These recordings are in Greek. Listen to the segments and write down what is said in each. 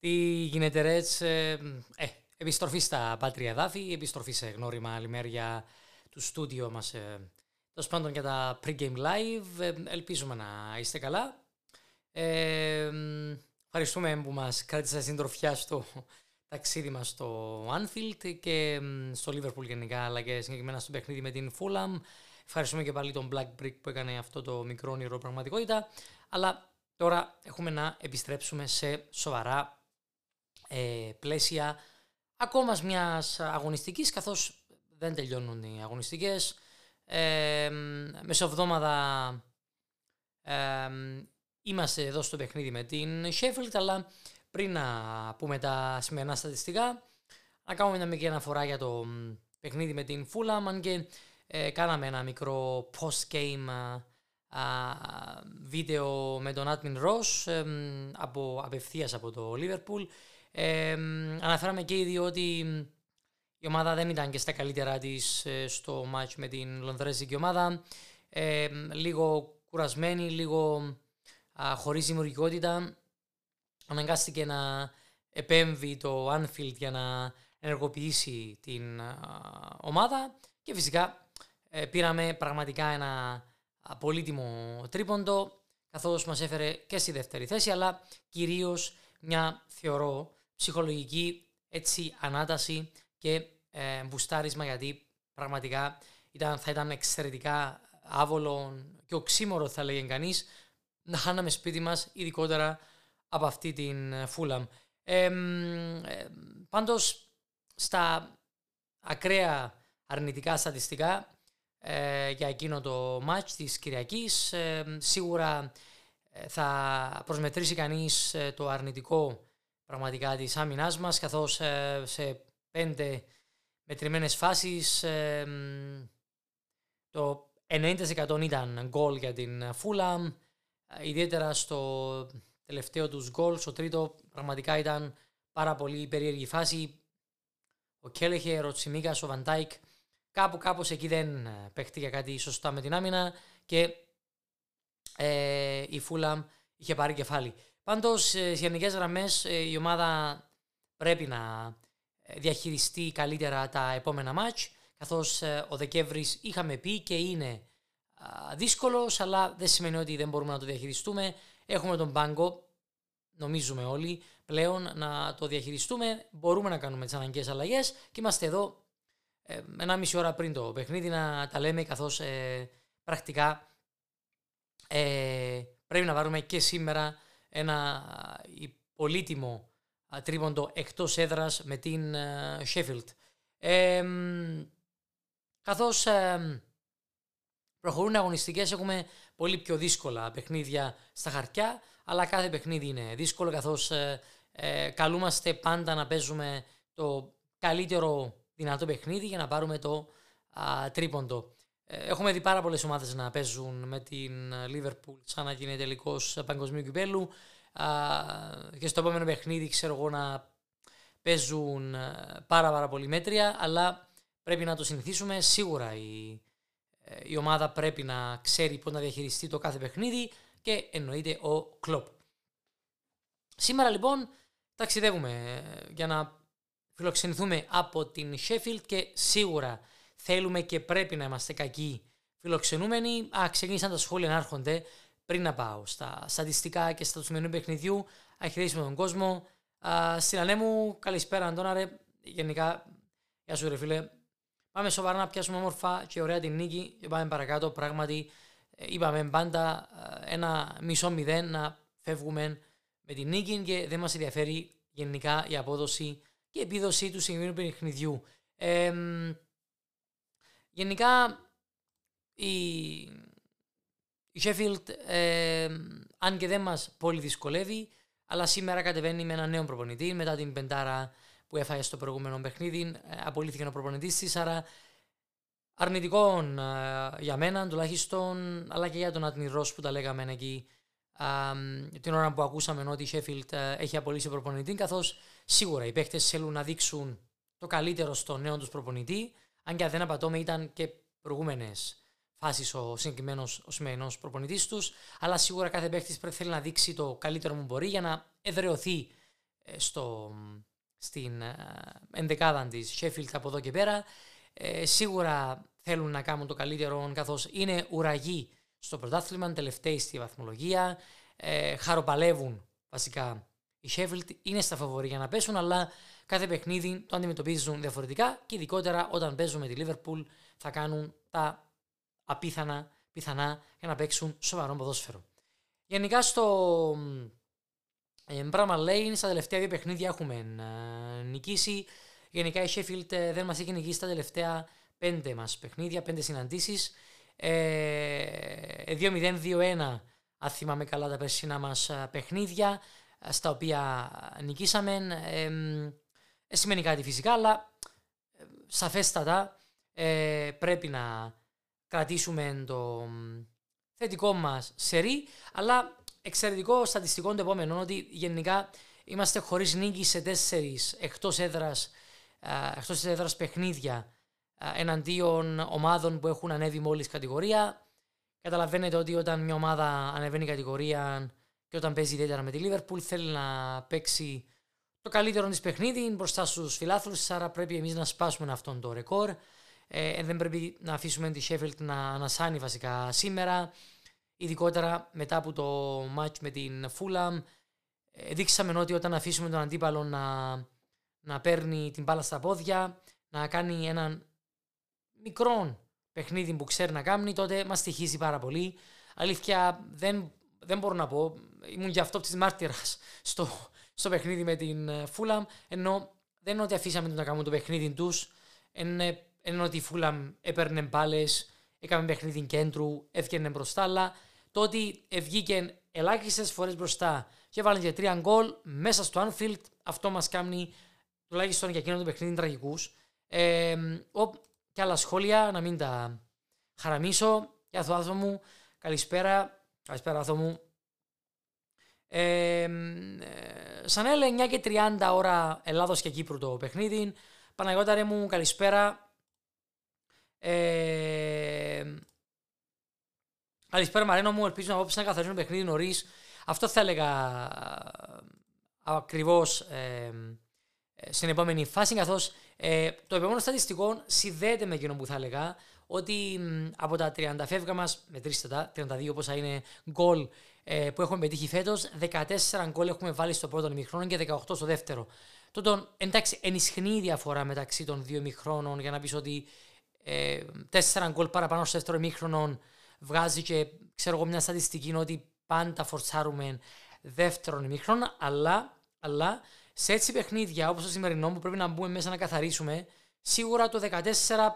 Τι γίνεται Ρέτς, ε, ε, επιστροφή στα πάτρια δάφη, επιστροφή σε γνώριμα άλλη μέρια του στούντιο μας ε, Τέλος πάντων για τα pre-game live, ε, ελπίζουμε να είστε καλά. Ε, ευχαριστούμε που μας κράτησες συντροφιά στο ταξίδι μας στο Anfield και στο Liverpool γενικά, αλλά και συγκεκριμένα στο παιχνίδι με την Fulham. Ευχαριστούμε και πάλι τον Black Brick που έκανε αυτό το μικρό όνειρο πραγματικότητα. Αλλά τώρα έχουμε να επιστρέψουμε σε σοβαρά ε, πλαίσια ακόμα μιας αγωνιστικής, καθώς δεν τελειώνουν οι αγωνιστικές. Ε, μεσοβδόμαδα ε, είμαστε εδώ στο παιχνίδι με την Sheffield, αλλά πριν να πούμε τα σημερινά στατιστικά, να κάνουμε μια μικρή αναφορά για το παιχνίδι με την Fulham, αν και ε, κάναμε ένα μικρό post-game βίντεο με τον Admin Ross ε, από, απευθείας από το Liverpool. Ε, αναφέραμε και ήδη ότι η ομάδα δεν ήταν και στα καλύτερά της ε, στο match με την Λονδρέζικη ομάδα. Ε, λίγο κουρασμένη, λίγο α, χωρίς δημιουργικότητα. Αναγκάστηκε να επέμβει το Anfield για να ενεργοποιήσει την ομάδα και φυσικά ε, πήραμε πραγματικά ένα πολύτιμο τρίποντο καθώς μας έφερε και στη δεύτερη θέση αλλά κυρίως μια θεωρώ ψυχολογική έτσι ανάταση και ε, μπουστάρισμα γιατί πραγματικά ήταν, θα ήταν εξαιρετικά άβολο και οξύμορο θα λέγει κανείς να χάναμε σπίτι μας ειδικότερα από αυτή την Φούλαμ. Ε, ε, πάντως στα ακραία αρνητικά στατιστικά ε, για εκείνο το μάτς της Κυριακής. Σίγουρα ε, θα προσμετρήσει κανείς το αρνητικό πραγματικά της άμυνάς μας καθώς σε πέντε μετρημένες φάσεις το 90% ήταν γκολ για την Φούλαμ. Ιδιαίτερα στο τελευταίο τους γκολ στο τρίτο πραγματικά ήταν πάρα πολύ περίεργη φάση. Ο Κέλεχερ, ο Τσιμίκας, ο Βαντάικ κάπου κάπως εκεί δεν παίχτηκε κάτι σωστά με την άμυνα και ε, η Φούλαμ είχε πάρει κεφάλι. Πάντως, σε γενικές γραμμές ε, η ομάδα πρέπει να ε, διαχειριστεί καλύτερα τα επόμενα μάτς, καθώς ε, ο Δεκέμβρης είχαμε πει και είναι δύσκολος, αλλά δεν σημαίνει ότι δεν μπορούμε να το διαχειριστούμε. Έχουμε τον πάγκο, νομίζουμε όλοι, πλέον να το διαχειριστούμε. Μπορούμε να κάνουμε τις αναγκαίες αλλαγές και είμαστε εδώ ένα μισή ώρα πριν το παιχνίδι να τα λέμε, καθώς πρακτικά πρέπει να βάλουμε και σήμερα ένα πολύτιμο τρίποντο εκτός έδρας με την Sheffield. Ε, καθώς προχωρούν αγωνιστικές έχουμε πολύ πιο δύσκολα παιχνίδια στα χαρτιά αλλά κάθε παιχνίδι είναι δύσκολο καθώς ε, ε, καλούμαστε πάντα να παίζουμε το καλύτερο δυνατό παιχνίδι για να πάρουμε το τρίποντο. Έχουμε δει πάρα πολλές ομάδες να παίζουν με την Liverpool σαν να γίνει τελικός παγκοσμίου κυπέλου και στο επόμενο παιχνίδι ξέρω εγώ να παίζουν πάρα πάρα πολύ μέτρια αλλά πρέπει να το συνηθίσουμε σίγουρα η, ε, η ομάδα πρέπει να ξέρει πώς να διαχειριστεί το κάθε παιχνίδι και εννοείται ο Κλόπ. Σήμερα λοιπόν ταξιδεύουμε ε, για να φιλοξενηθούμε από την Sheffield και σίγουρα θέλουμε και πρέπει να είμαστε κακοί φιλοξενούμενοι. Α, ξεκίνησαν τα σχόλια να έρχονται πριν να πάω στα στατιστικά και στα τους σημερινού παιχνιδιού. Αχαιρετήσουμε τον κόσμο. Α, στην Ανέμου, καλησπέρα Αντώνα ρε. Γενικά, γεια σου ρε φίλε. Πάμε σοβαρά να πιάσουμε όμορφα και ωραία την νίκη και πάμε παρακάτω. Πράγματι, ε, είπαμε πάντα ένα μισό μηδέν να φεύγουμε με την νίκη και δεν μας ενδιαφέρει γενικά η απόδοση και η επίδοση του συγκεκριμένου παιχνιδιού. Ε, Γενικά η, η Sheffield, ε, αν και δεν μας πολύ δυσκολεύει, αλλά σήμερα κατεβαίνει με ένα νέο προπονητή μετά την πεντάρα που έφαγε στο προηγούμενο παιχνίδι. Ε, απολύθηκε ο προπονητής της, άρα αρνητικό ε, για μένα τουλάχιστον, αλλά και για τον Άτνη Ρος που τα λέγαμε εκεί την ώρα που ακούσαμε ότι η Sheffield έχει απολύσει προπονητή, καθώς σίγουρα οι παίχτε θέλουν να δείξουν το καλύτερο στο νέο τους προπονητή αν και αν δεν απατώμε ήταν και προηγούμενες φάσεις ο συγκεκριμένος ο σημερινός προπονητής τους. Αλλά σίγουρα κάθε παίχτη πρέπει θέλει να δείξει το καλύτερο μου μπορεί για να εδρεωθεί στο, στην ενδεκάδα της Sheffield από εδώ και πέρα. σίγουρα θέλουν να κάνουν το καλύτερο καθώς είναι ουραγοί στο πρωτάθλημα, τελευταίοι στη βαθμολογία, ε, χαροπαλεύουν βασικά οι Sheffield, είναι στα φαβορή για να πέσουν, αλλά κάθε παιχνίδι το αντιμετωπίζουν διαφορετικά και ειδικότερα όταν παίζουν με τη Liverpool θα κάνουν τα απίθανα πιθανά για να παίξουν σοβαρό ποδόσφαιρο. Γενικά στο ε, Lane στα τελευταία δύο παιχνίδια έχουμε ε, νικήσει. Γενικά η Sheffield ε, δεν μας έχει νικήσει στα τελευταία πέντε μας παιχνίδια, πέντε συναντήσεις. 2-0-2-1 αν θυμάμαι καλά τα περσινά μας παιχνίδια στα οποία νικήσαμε. Ε, σημαίνει κάτι φυσικά, αλλά σαφέστατα ε, πρέπει να κρατήσουμε το θετικό μας σερί, αλλά εξαιρετικό στατιστικό το επόμενο ότι γενικά είμαστε χωρίς νίκη σε τέσσερις εκτός έδρας, εκτός έδρας παιχνίδια εναντίον ομάδων που έχουν ανέβει μόλις κατηγορία. Καταλαβαίνετε ότι όταν μια ομάδα ανεβαίνει κατηγορία και όταν παίζει ιδιαίτερα με τη Liverpool θέλει να παίξει το καλύτερο της παιχνίδι μπροστά στους φιλάθλους. Άρα πρέπει εμείς να σπάσουμε αυτόν το ρεκόρ. Ε, δεν πρέπει να αφήσουμε τη Sheffield να ανασάνει βασικά σήμερα. Ειδικότερα μετά από το match με την Fulham. Ε, δείξαμε ότι όταν αφήσουμε τον αντίπαλο να, να παίρνει την μπάλα στα πόδια, να κάνει έναν μικρό παιχνίδι που ξέρει να κάνει, τότε μας στοιχίζει πάρα πολύ. Αλήθεια, δεν, δεν μπορώ να πω. Ήμουν και αυτό της μάρτυρας στο, στο παιχνίδι με την Φούλαμ. Ενώ δεν είναι ότι αφήσαμε να κάνουμε το παιχνίδι τους. Ενώ ότι η Φούλαμ έπαιρνε μπάλες, έκαμε παιχνίδι κέντρου, έφυγε μπροστά. Αλλά το ότι βγήκε ελάχιστες φορές μπροστά και βάλει και τρία γκολ μέσα στο Anfield, αυτό μας κάνει τουλάχιστον για εκείνο το παιχνίδι τραγικούς. Ε, και άλλα σχόλια, να μην τα χαραμίσω. Γεια σου, άθο μου. Καλησπέρα. Καλησπέρα, άθο μου. Ε, σαν έλεγε 9 και 30 ώρα Ελλάδος και Κύπρου το παιχνίδι. Παναγιώτα μου, καλησπέρα. Ε, καλησπέρα Μαρένο μου, ελπίζω να απόψε να καθαρίσουν το παιχνίδι νωρίς. Αυτό θα έλεγα ακριβώς ε, στην επόμενη φάση, καθώς ε, το επόμενο στατιστικό συνδέεται με εκείνο που θα έλεγα ότι από τα 30 φεύγα μας, μετρήστε τα, 32 πόσα είναι γκολ ε, που έχουμε πετύχει φέτος, 14 γκολ έχουμε βάλει στο πρώτο ημιχρόνο και 18 στο δεύτερο. Τότε εντάξει, ενισχνύει η διαφορά μεταξύ των δύο ημιχρόνων για να πεις ότι ε, 4 γκολ παραπάνω στο δεύτερο ημιχρόνο βγάζει και ξέρω εγώ μια στατιστική ότι πάντα φορτσάρουμε δεύτερον ημιχρόνο, αλλά, αλλά σε έτσι παιχνίδια όπως το σημερινό που πρέπει να μπούμε μέσα να καθαρίσουμε, σίγουρα το 14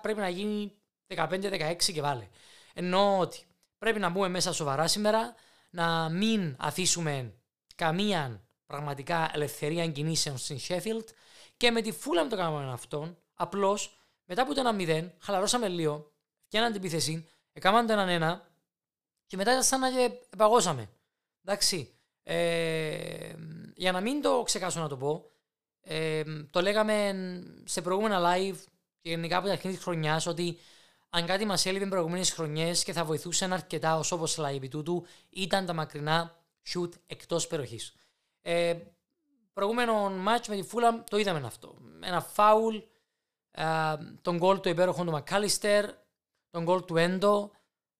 πρέπει να γίνει 15-16 και βάλε. Ενώ ότι πρέπει να μπούμε μέσα σοβαρά σήμερα, να μην αφήσουμε καμία πραγματικά ελευθερία κινήσεων στην Sheffield και με τη φούλα με το κάναμε αυτόν. Απλώς μετά από το 1-0, χαλαρώσαμε λίγο, φτιάναν την επίθεση, έκαναν το 1-1 και μετά ήταν σαν να παγώσαμε. Εντάξει. Ε, για να μην το ξεχάσω να το πω, ε, το λέγαμε σε προηγούμενα live και γενικά από την αρχή της χρονιάς ότι αν κάτι μας έλειπε προηγούμενες χρονιές και θα βοηθούσε αρκετά ω όπως live τούτου, ήταν τα μακρινά shoot εκτός περιοχής. Ε, προηγούμενο match με τη Fulham το είδαμε αυτό. Ένα foul, ε, τον goal του υπέροχου του Μακάλιστερ, τον goal του Έντο,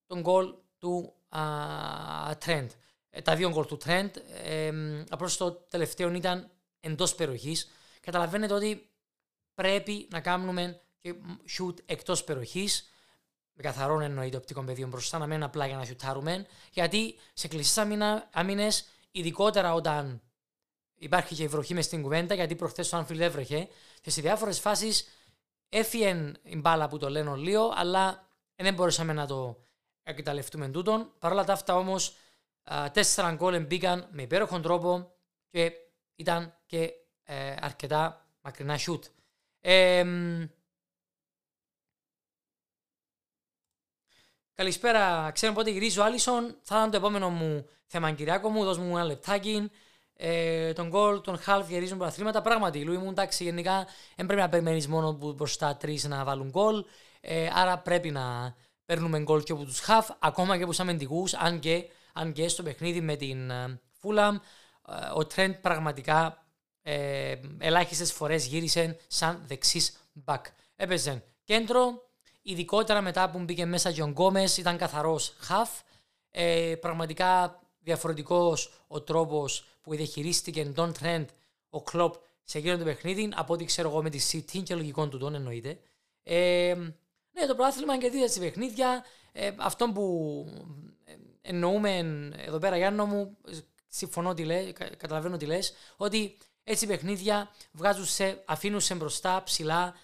τον goal του Trent. Ε, τα δύο γκολ του Τρέντ. Ε, Απλώς το τελευταίο ήταν εντός περιοχής. Καταλαβαίνετε ότι πρέπει να κάνουμε και shoot εκτός περιοχής. Με καθαρόν εννοείται οπτικό πεδίο μπροστά, να μένουν απλά για να σιουτάρουμε. Γιατί σε κλειστές άμυνες, ειδικότερα όταν υπάρχει και η βροχή μες στην κουβέντα, γιατί προχθές το Anfield έβρεχε, και σε διάφορες φάσεις έφυγε η μπάλα που το λένε λίγο, αλλά δεν μπορούσαμε να το εκμεταλλευτούμε τούτον. Παρ' όλα αυτά όμως τέσσερα γκολ μπήκαν με υπέροχον τρόπο και ήταν και ε, αρκετά μακρινά σιούτ. Ε, καλησπέρα, ξέρω πότε γυρίζει ο Άλισον. Θα ήταν το επόμενο μου θέμα, Κυριάκο μου. Δώσ' μου ένα λεπτάκι. Ε, τα γκολ των χαφ γυρίζουν πρωταθλήματα. Πράγματι, Λούι μου, εντάξει, γενικά δεν πρέπει να περιμένεις μόνο οι μπροστά τρεις να βάλουν γκολ. Ε, άρα πρέπει να παίρνουμε γκολ και από τους χαφ, ακόμα και από τους αμυντικούς, αν και αν και στο παιχνίδι με την Φούλαμ, ε, ο Τρέντ πραγματικά ε, ελάχιστες φορές γύρισε σαν δεξής μπακ. Έπαιζε κέντρο, ειδικότερα μετά που μπήκε μέσα και ο Γκόμες, ήταν καθαρός χαφ. Ε, πραγματικά διαφορετικός ο τρόπος που διαχειρίστηκε τον Trent ο Κλοπ σε εκείνο το παιχνίδι από ό,τι ξέρω εγώ με τη City και λογικό του τον εννοείται. Ε, ναι, το πρωτάθλημα και δίδεται παιχνίδια. Ε, αυτό που εννοούμε εδώ πέρα, Γιάννο μου, συμφωνώ τι λέει, καταλαβαίνω τι λες, ότι έτσι παιχνίδια βγάζουν σε, αφήνουν σε μπροστά ψηλά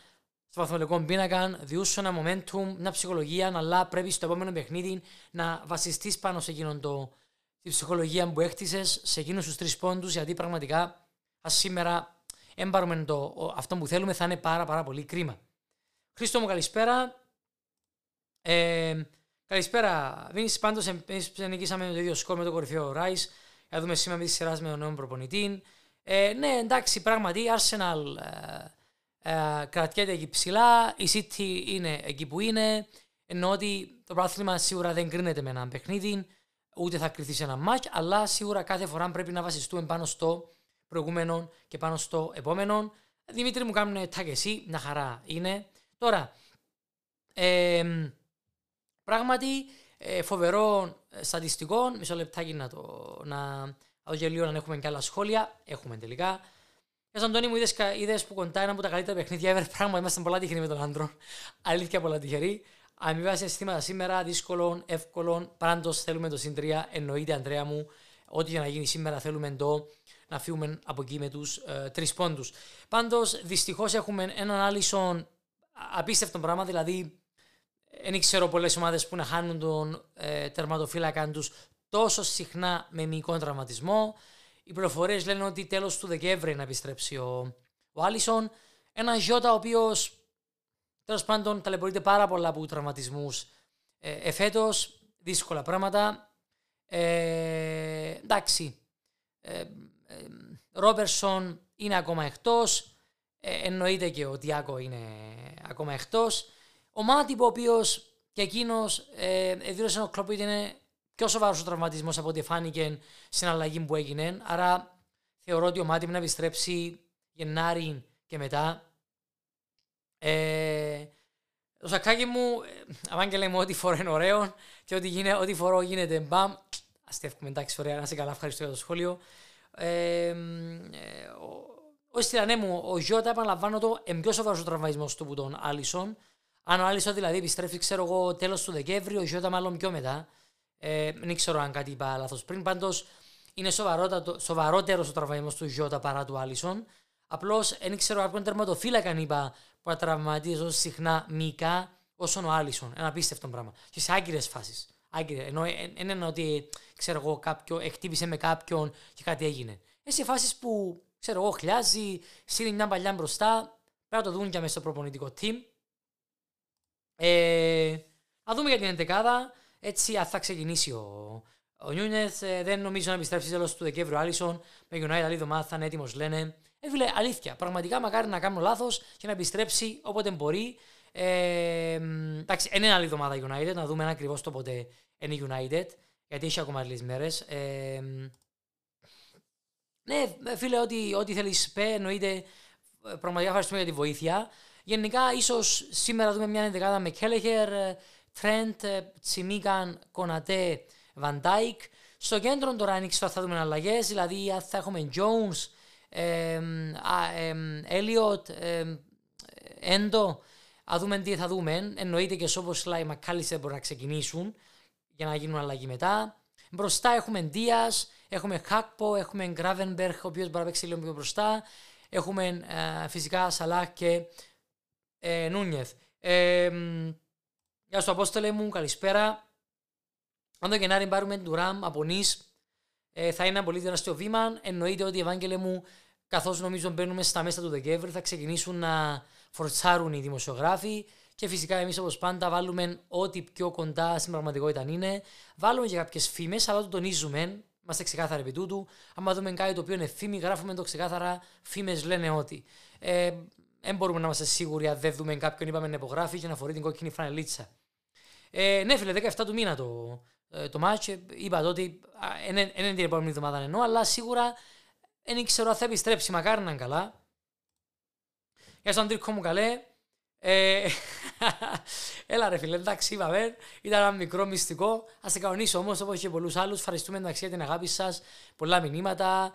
στο βαθμολογικό πίνακα, διούσουν ένα momentum, μια ψυχολογία, αλλά πρέπει στο επόμενο παιχνίδι να βασιστείς πάνω σε εκείνον το, τη ψυχολογία που έκτισε, σε εκείνους τους τρεις πόντους, γιατί πραγματικά ας σήμερα έμπαρουμε το, αυτό που θέλουμε, θα είναι πάρα, πάρα πολύ κρίμα. Χρήστο μου, καλησπέρα. Ε, καλησπέρα. Βίνει πάντως, εμείς νικήσαμε το ίδιο σκορ με το κορυφαίο Ράις. Θα δούμε σήμερα με τη σειρά με τον νέο προπονητή. Ε, ναι, εντάξει, πράγματι, η Arsenal ε, ε, κρατιέται εκεί ψηλά, η City είναι εκεί που είναι, ενώ ότι το πρόθυμα σίγουρα δεν κρίνεται με ένα παιχνίδι, ούτε θα κρυθεί σε ένα μάτς, αλλά σίγουρα κάθε φορά πρέπει να βασιστούμε πάνω στο προηγούμενο και πάνω στο επόμενο. Δημήτρη μου κάνουν τα και εσύ, μια χαρά είναι. Τώρα, ε, πράγματι, ε, φοβερό στατιστικό, μισό λεπτάκι να το, να, το γελίο αν έχουμε και άλλα σχόλια. Έχουμε τελικά. Για Αντώνη μου είδες, που κοντά ένα από τα καλύτερα παιχνίδια ever. Πράγμα είμαστε πολλά τυχεροί με τον άντρο. Αλήθεια πολλά τυχεροί. Αμοιβαία αισθήματα σήμερα, δύσκολο, εύκολο. Πάντως θέλουμε το συν 3. Εννοείται, Αντρέα μου, ό,τι για να γίνει σήμερα θέλουμε το να φύγουμε από εκεί με τους ε, τρεις πόντους. Πάντως, δυστυχώς έχουμε έναν άλισον απίστευτο πράγμα. Δηλαδή, δεν ξέρω πολλές ομάδες που να χάνουν τον ε, τερματοφύλακα τους τόσο συχνά με μικρό τραυματισμό. Οι πληροφορίε λένε ότι τέλος του Δεκέμβρη να επιστρέψει ο, ο Άλισον. Ένα Γιώτα ο οποίος τέλος πάντων ταλαιπωρείται πάρα πολλά από τραυματισμούς ε, εφέτος. Δύσκολα πράγματα. Ε, εντάξει. Ε, ε, Ρόμπερσον είναι ακόμα εκτός. Ε, εννοείται και ο Τιάκο είναι ακόμα εκτός. Ο Μάτιπ, ο οποίος και εκείνος ε, δήλωσε ο Κλοπ ότι είναι πιο σοβαρός ο τραυματισμός από ό,τι φάνηκε στην αλλαγή που έγινε. Άρα θεωρώ ότι ο Μάτιμ να επιστρέψει Γενάρη και μετά. Ε, το σακάκι μου, αν και λέμε ότι φορώ είναι ωραίο και ότι, γίνεται, ό,τι φορώ γίνεται μπαμ. Αστεύκουμε εντάξει, ωραία, να είσαι καλά, ευχαριστώ για το σχόλιο. Ε, ε, ο Στυρανέ μου, ο Γιώτα, επαναλαμβάνω το, είναι πιο σοβαρός ο τραυματισμός του που τον Άλισον. Αν ο Άλισον δηλαδή επιστρέφει, ξέρω εγώ, τέλος του Δεκέμβρη, ο Γιώτα μάλλον πιο μετά. Ε, δεν ξέρω αν κάτι είπα λάθος πριν. Πάντως είναι σοβαρότερος ο τραυματισμός του Γιώτα παρά του Άλισον. Απλώς δεν ξέρω αν τερματοφύλακα είπα που τραυματίζει όσο συχνά μικά όσο ο Άλισον. Ένα απίστευτο πράγμα. Και σε άγκυρες φάσεις. Άγκυρες. Ενώ δεν είναι ότι ξέρω εγώ, κάποιο, εκτύπησε με κάποιον και κάτι έγινε. Ε, σε φάσεις που ξέρω εγώ, χλιάζει, σύρει μια παλιά μπροστά. Πρέπει να το δουν και μέσα στο προπονητικό team. Ε, να δούμε για την εντεκάδα. Έτσι, αν θα ξεκινήσει ο, ο Νιούνεθ, ε, δεν νομίζω να επιστρέψει τέλος του Δεκέμβριου Άλισον. Με United άλλη εβδομάδα θα είναι έτοιμος, λένε. Ε, φίλε, αλήθεια. Πραγματικά μακάρι να κάνω λάθος και να επιστρέψει όποτε μπορεί. Ε, εντάξει, είναι άλλη εβδομάδα United, να δούμε ακριβώς το πότε είναι United. Γιατί έχει ακόμα λίγες μέρες. Ε, ναι, φίλε, ό,τι, ό,τι θέλεις, πέ, εννοείται. Ε, πραγματικά ευχαριστούμε για τη βοήθεια. Γενικά, ίσως σήμερα δούμε μια ενδεκάδα με Κέλεχερ, Τρέντ, Τσιμίκαν, Κονατέ, Βαντάικ. Στο κέντρο τώρα ανοίξει θα δούμε αλλαγές, δηλαδή θα έχουμε Jones, Έλιοτ, Έντο. Θα δούμε τι θα δούμε. Εννοείται και όπως λέει Μακάλιστερ μπορεί να ξεκινήσουν για να γίνουν αλλαγή μετά. Μπροστά έχουμε Δία, έχουμε Χάκπο, έχουμε Γκράβενμπεργκ, ο οποίος μπορεί να παίξει λίγο πιο μπροστά. Έχουμε ε, φυσικά Σαλάχ και ε, Νούνιεθ. Ε, Γεια σου Απόστολε μου, καλησπέρα. Αν το Γενάρη πάρουμε του Ραμ από Νης, ε, θα είναι ένα πολύ τεράστιο βήμα. Εννοείται ότι οι Ευάγγελε μου, καθώς νομίζω μπαίνουμε στα μέσα του Δεκέμβρη, θα ξεκινήσουν να φορτσάρουν οι δημοσιογράφοι και φυσικά εμείς όπως πάντα βάλουμε ό,τι πιο κοντά στην πραγματικότητα είναι. Βάλουμε και κάποιες φήμες, αλλά το τονίζουμε. Είμαστε ξεκάθαροι επί τούτου. Αν δούμε κάτι το οποίο είναι φήμη, γράφουμε το ξεκάθαρα. Φήμες λένε ότι. Ε, δεν μπορούμε να είμαστε σίγουροι αν δεν δούμε κάποιον, είπαμε να υπογράφει και να φορεί την κόκκινη φανελίτσα. Ε, ναι, φίλε, 17 του μήνα το, ε, το match. Είπα ότι δεν είναι την επόμενη εβδομάδα εννοώ, αλλά σίγουρα Δεν ξέρω αν θα επιστρέψει, μακάρι να είναι καλά. Γεια σου Αντρίκο μου καλέ. Ε, έλα ρε φίλε, εντάξει είπαμε, ήταν ένα μικρό μυστικό. Α σε κανονίσω όμως όπως και πολλούς άλλους. Ευχαριστούμε εντάξει για την αγάπη σας. Πολλά μηνύματα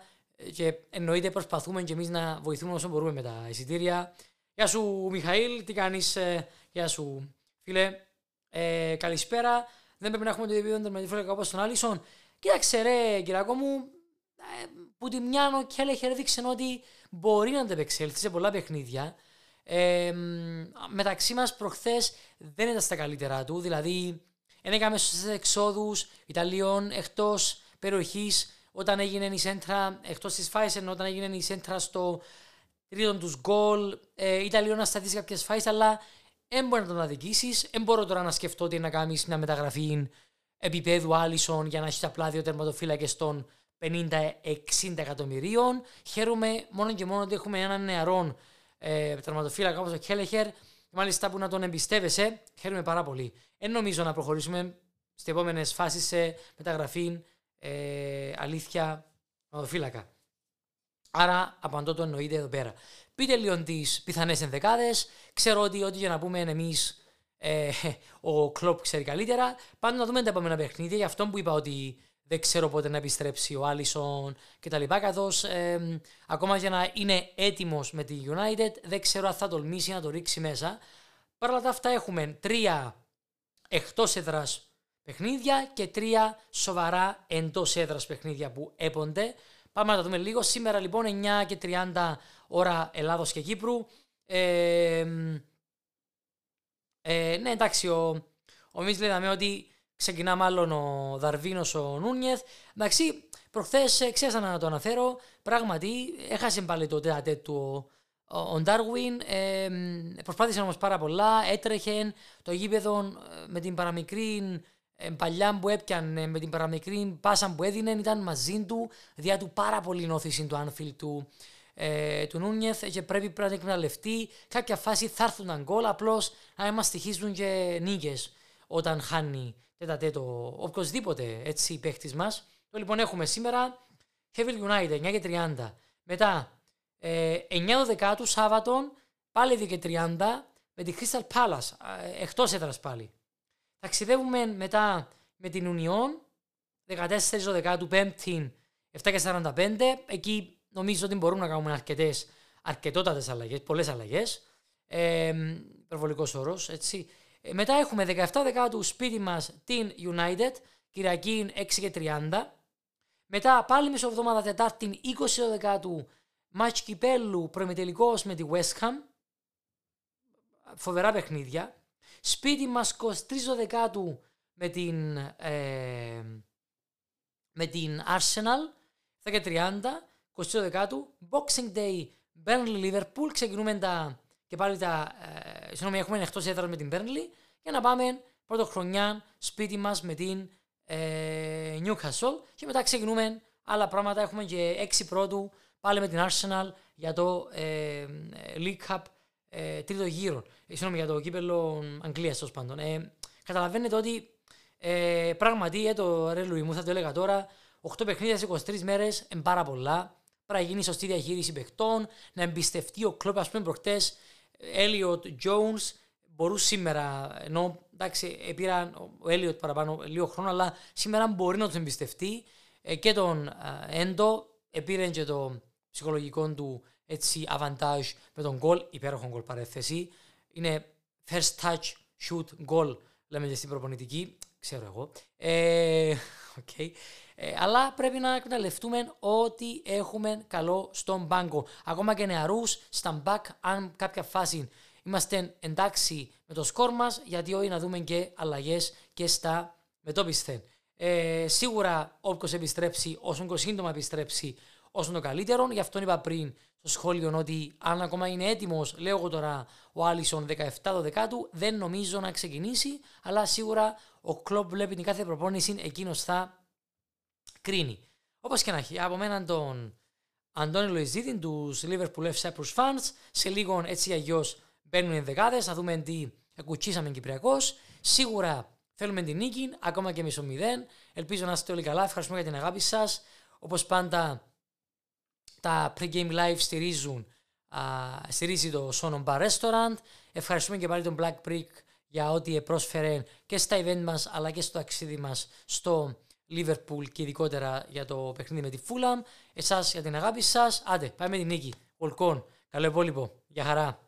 και εννοείται προσπαθούμε και εμείς να βοηθούμε όσο μπορούμε με τα εισιτήρια. Γεια σου Μιχαήλ, τι κάνεις, ε, γεια σου φίλε. Ε, καλησπέρα. Δεν πρέπει να έχουμε το επίπεδο τερματιφόρικα όπω τον Άλισον. Κοίταξε ρε κυράκο μου, ε, που τη μια ο Κέλεχερ έδειξε ότι μπορεί να αντεπεξέλθει σε πολλά παιχνίδια. Ε, μεταξύ μας προχθές δεν ήταν στα καλύτερά του, δηλαδή δεν έκαμε σωστέ εξόδους Ιταλίων εκτός περιοχής όταν έγινε η σέντρα, εκτός της Φάισεν, όταν έγινε η σέντρα στο τρίτο τους γκολ. Ε, Ιταλίων να σταθείς κάποιες φάσει, αλλά δεν μπορεί να τον αδικήσεις. Δεν μπορώ τώρα να σκεφτώ ότι να κάνεις μια μεταγραφή επίπεδου Άλισον για να έχεις απλά δύο τερματοφύλακες των 50-60 εκατομμυρίων. Χαίρομαι μόνο και μόνο ότι έχουμε έναν νεαρό ε, τερματοφύλακα όπως ο Κέλεχερ, μάλιστα που να τον εμπιστεύεσαι. Χαίρομαι πάρα πολύ. Δεν νομίζω να προχωρήσουμε στις επόμενες φάσεις σε μεταγραφή ε, αλήθεια τερματοφύλακα. Άρα απαντώ το εννοείται εδώ πέρα. Πείτε λίγο τις πιθανές ενδεκάδες. Ξέρω ότι ό,τι για να πούμε εμείς ε, ο Κλοπ ξέρει καλύτερα. Πάντως να δούμε τα επόμενα παιχνίδια. Γι' αυτό που είπα ότι δεν ξέρω πότε να επιστρέψει ο Άλισον κτλ. Καθώς ε, ακόμα για να είναι έτοιμος με τη United, δεν ξέρω αν θα τολμήσει να το ρίξει μέσα. Παρ' όλα αυτά έχουμε τρία εκτός έδρας παιχνίδια και τρία σοβαρά εντός έδρας παιχνίδια που έπονται. Πάμε να τα δούμε λίγο. Σήμερα λοιπόν 9 και 30 ώρα Ελλάδος και Κύπρου. Ε, ε, ναι, εντάξει, ο, ο Μίτς λέγαμε ότι ξεκινά μάλλον ο Δαρβίνος ο Νούνιεθ. Εντάξει, προχθές ε, ξέρασα να το αναφέρω, πράγματι έχασε πάλι το τέτα του ο Ντάρουιν. Ε, προσπάθησε όμως πάρα πολλά, έτρεχε το γήπεδο ε, με την παραμικρή ε, παλιά που έπιανε, με την παραμικρή πάσα που έδινε, ήταν μαζί του, διά του πάρα πολύ νόθηση του Άνφιλ του ε, του Νούνιεθ και πρέπει, πρέπει να εκμεταλλευτεί. Κάποια φάση θα έρθουν τα γκολ, απλώς να μας στοιχίζουν και νίκες όταν χάνει τέτα τέτο οποιοδήποτε έτσι παίχτη μας. Λοιπόν, έχουμε σήμερα Heavy United 9 και 30. Μετά ε, 9 Δεκάτου Σάββατον πάλι 2 και 30 με τη Crystal Palace ε, εκτός έδρας πάλι. Ταξιδεύουμε μετά με την Union 14 Δεκάτου 5 7 και 45. Εκεί νομίζω ότι μπορούμε να κάνουμε αρκετές αρκετότατες αλλαγές, πολλές αλλαγές. Ε, Υπερβολικός όρος, έτσι. Ε, μετά έχουμε 17 Δεκάτου σπίτι μας την United, Κυριακή 6 και 30. Μετά πάλι μισοβδομάδα Τετάρτη 20 Δεκάτου Μάτς Κυπέλου προημιτελικό με τη West Ham. Φοβερά παιχνίδια. Σπίτι μας 23 Δεκάτου με την, ε, με την Arsenal 10 και 30 22 Δεκάτου, Boxing Day, Burnley Liverpool. Ξεκινούμε τα, και πάλι τα. Ε, συγγνώμη, έχουμε εκτός έδρας με την Burnley για να πάμε πρώτο χρονιά σπίτι μας με την ε, Newcastle. Και μετά ξεκινούμε άλλα πράγματα. Έχουμε και 6 πρώτου πάλι με την Arsenal για το ε, League Cup ε, τρίτο γύρο. Ε, συγγνώμη, για το κύπελο Αγγλίας τέλος πάντων. Ε, καταλαβαίνετε ότι ε, πράγματι, ε, το ρε Λουί μου θα το έλεγα τώρα, 8 παιχνίδια σε 23 μέρες είναι πάρα πολλά. Πρέπει να γίνει σωστή διαχείριση παιχτών, να εμπιστευτεί ο κλόπ. Α πούμε, προχτές, Έλιοτ Jones μπορούν σήμερα, ενώ εντάξει, πήραν ο Έλιοτ παραπάνω λίγο χρόνο, αλλά σήμερα μπορεί να του εμπιστευτεί ε, και τον Έντο, επήρε και το ψυχολογικό του έτσι avantage με τον γκολ, υπέροχο γκολ παρέθεση. Είναι first touch, shoot, goal, λέμε και στην προπονητική, ξέρω εγώ. Ε, okay. Ε, αλλά πρέπει να εκμεταλλευτούμε ό,τι έχουμε καλό στον πάγκο. Ακόμα και νεαρούς, στα back, αν κάποια φάση είμαστε εντάξει με το σκορ μας, γιατί όχι να δούμε και αλλαγές και στα μετόπισθεν. Ε, σίγουρα όποιος επιστρέψει, όσο πιο σύντομα επιστρέψει, όσο το καλύτερο. Γι' αυτό είπα πριν στο σχόλιο ότι αν ακόμα είναι έτοιμος, λέω εγώ τώρα ο Άλισον 17-12 του, δεν νομίζω να ξεκινήσει. Αλλά σίγουρα ο κλοπ βλέπει την κάθε προπόνηση, εκείνος θα κρίνει. Όπως και να έχει, από μένα τον Αντώνη Λοϊζίδη, τους Liverpool F. Cyprus Fans, σε λίγο έτσι αλλιώς μπαίνουν οι δεκάδες, θα δούμε τι εκουτσίσαμε Κυπριακός. Σίγουρα θέλουμε την νίκη, ακόμα και μισό μηδέν. Ελπίζω να είστε όλοι καλά. Ευχαριστούμε για την αγάπη σας. Όπως πάντα, τα pre-game live στηρίζουν, α, στηρίζει το Sonon Bar Restaurant. Ευχαριστούμε και πάλι τον Black Brick για ό,τι πρόσφερε και στα event μας αλλά και στο ταξίδι μας στο Liverpool και ειδικότερα για το παιχνίδι με τη Fulham. Εσάς για την αγάπη σας. Άντε, πάμε με την νίκη. Ολκόν. Καλό υπόλοιπο. Γεια χαρά.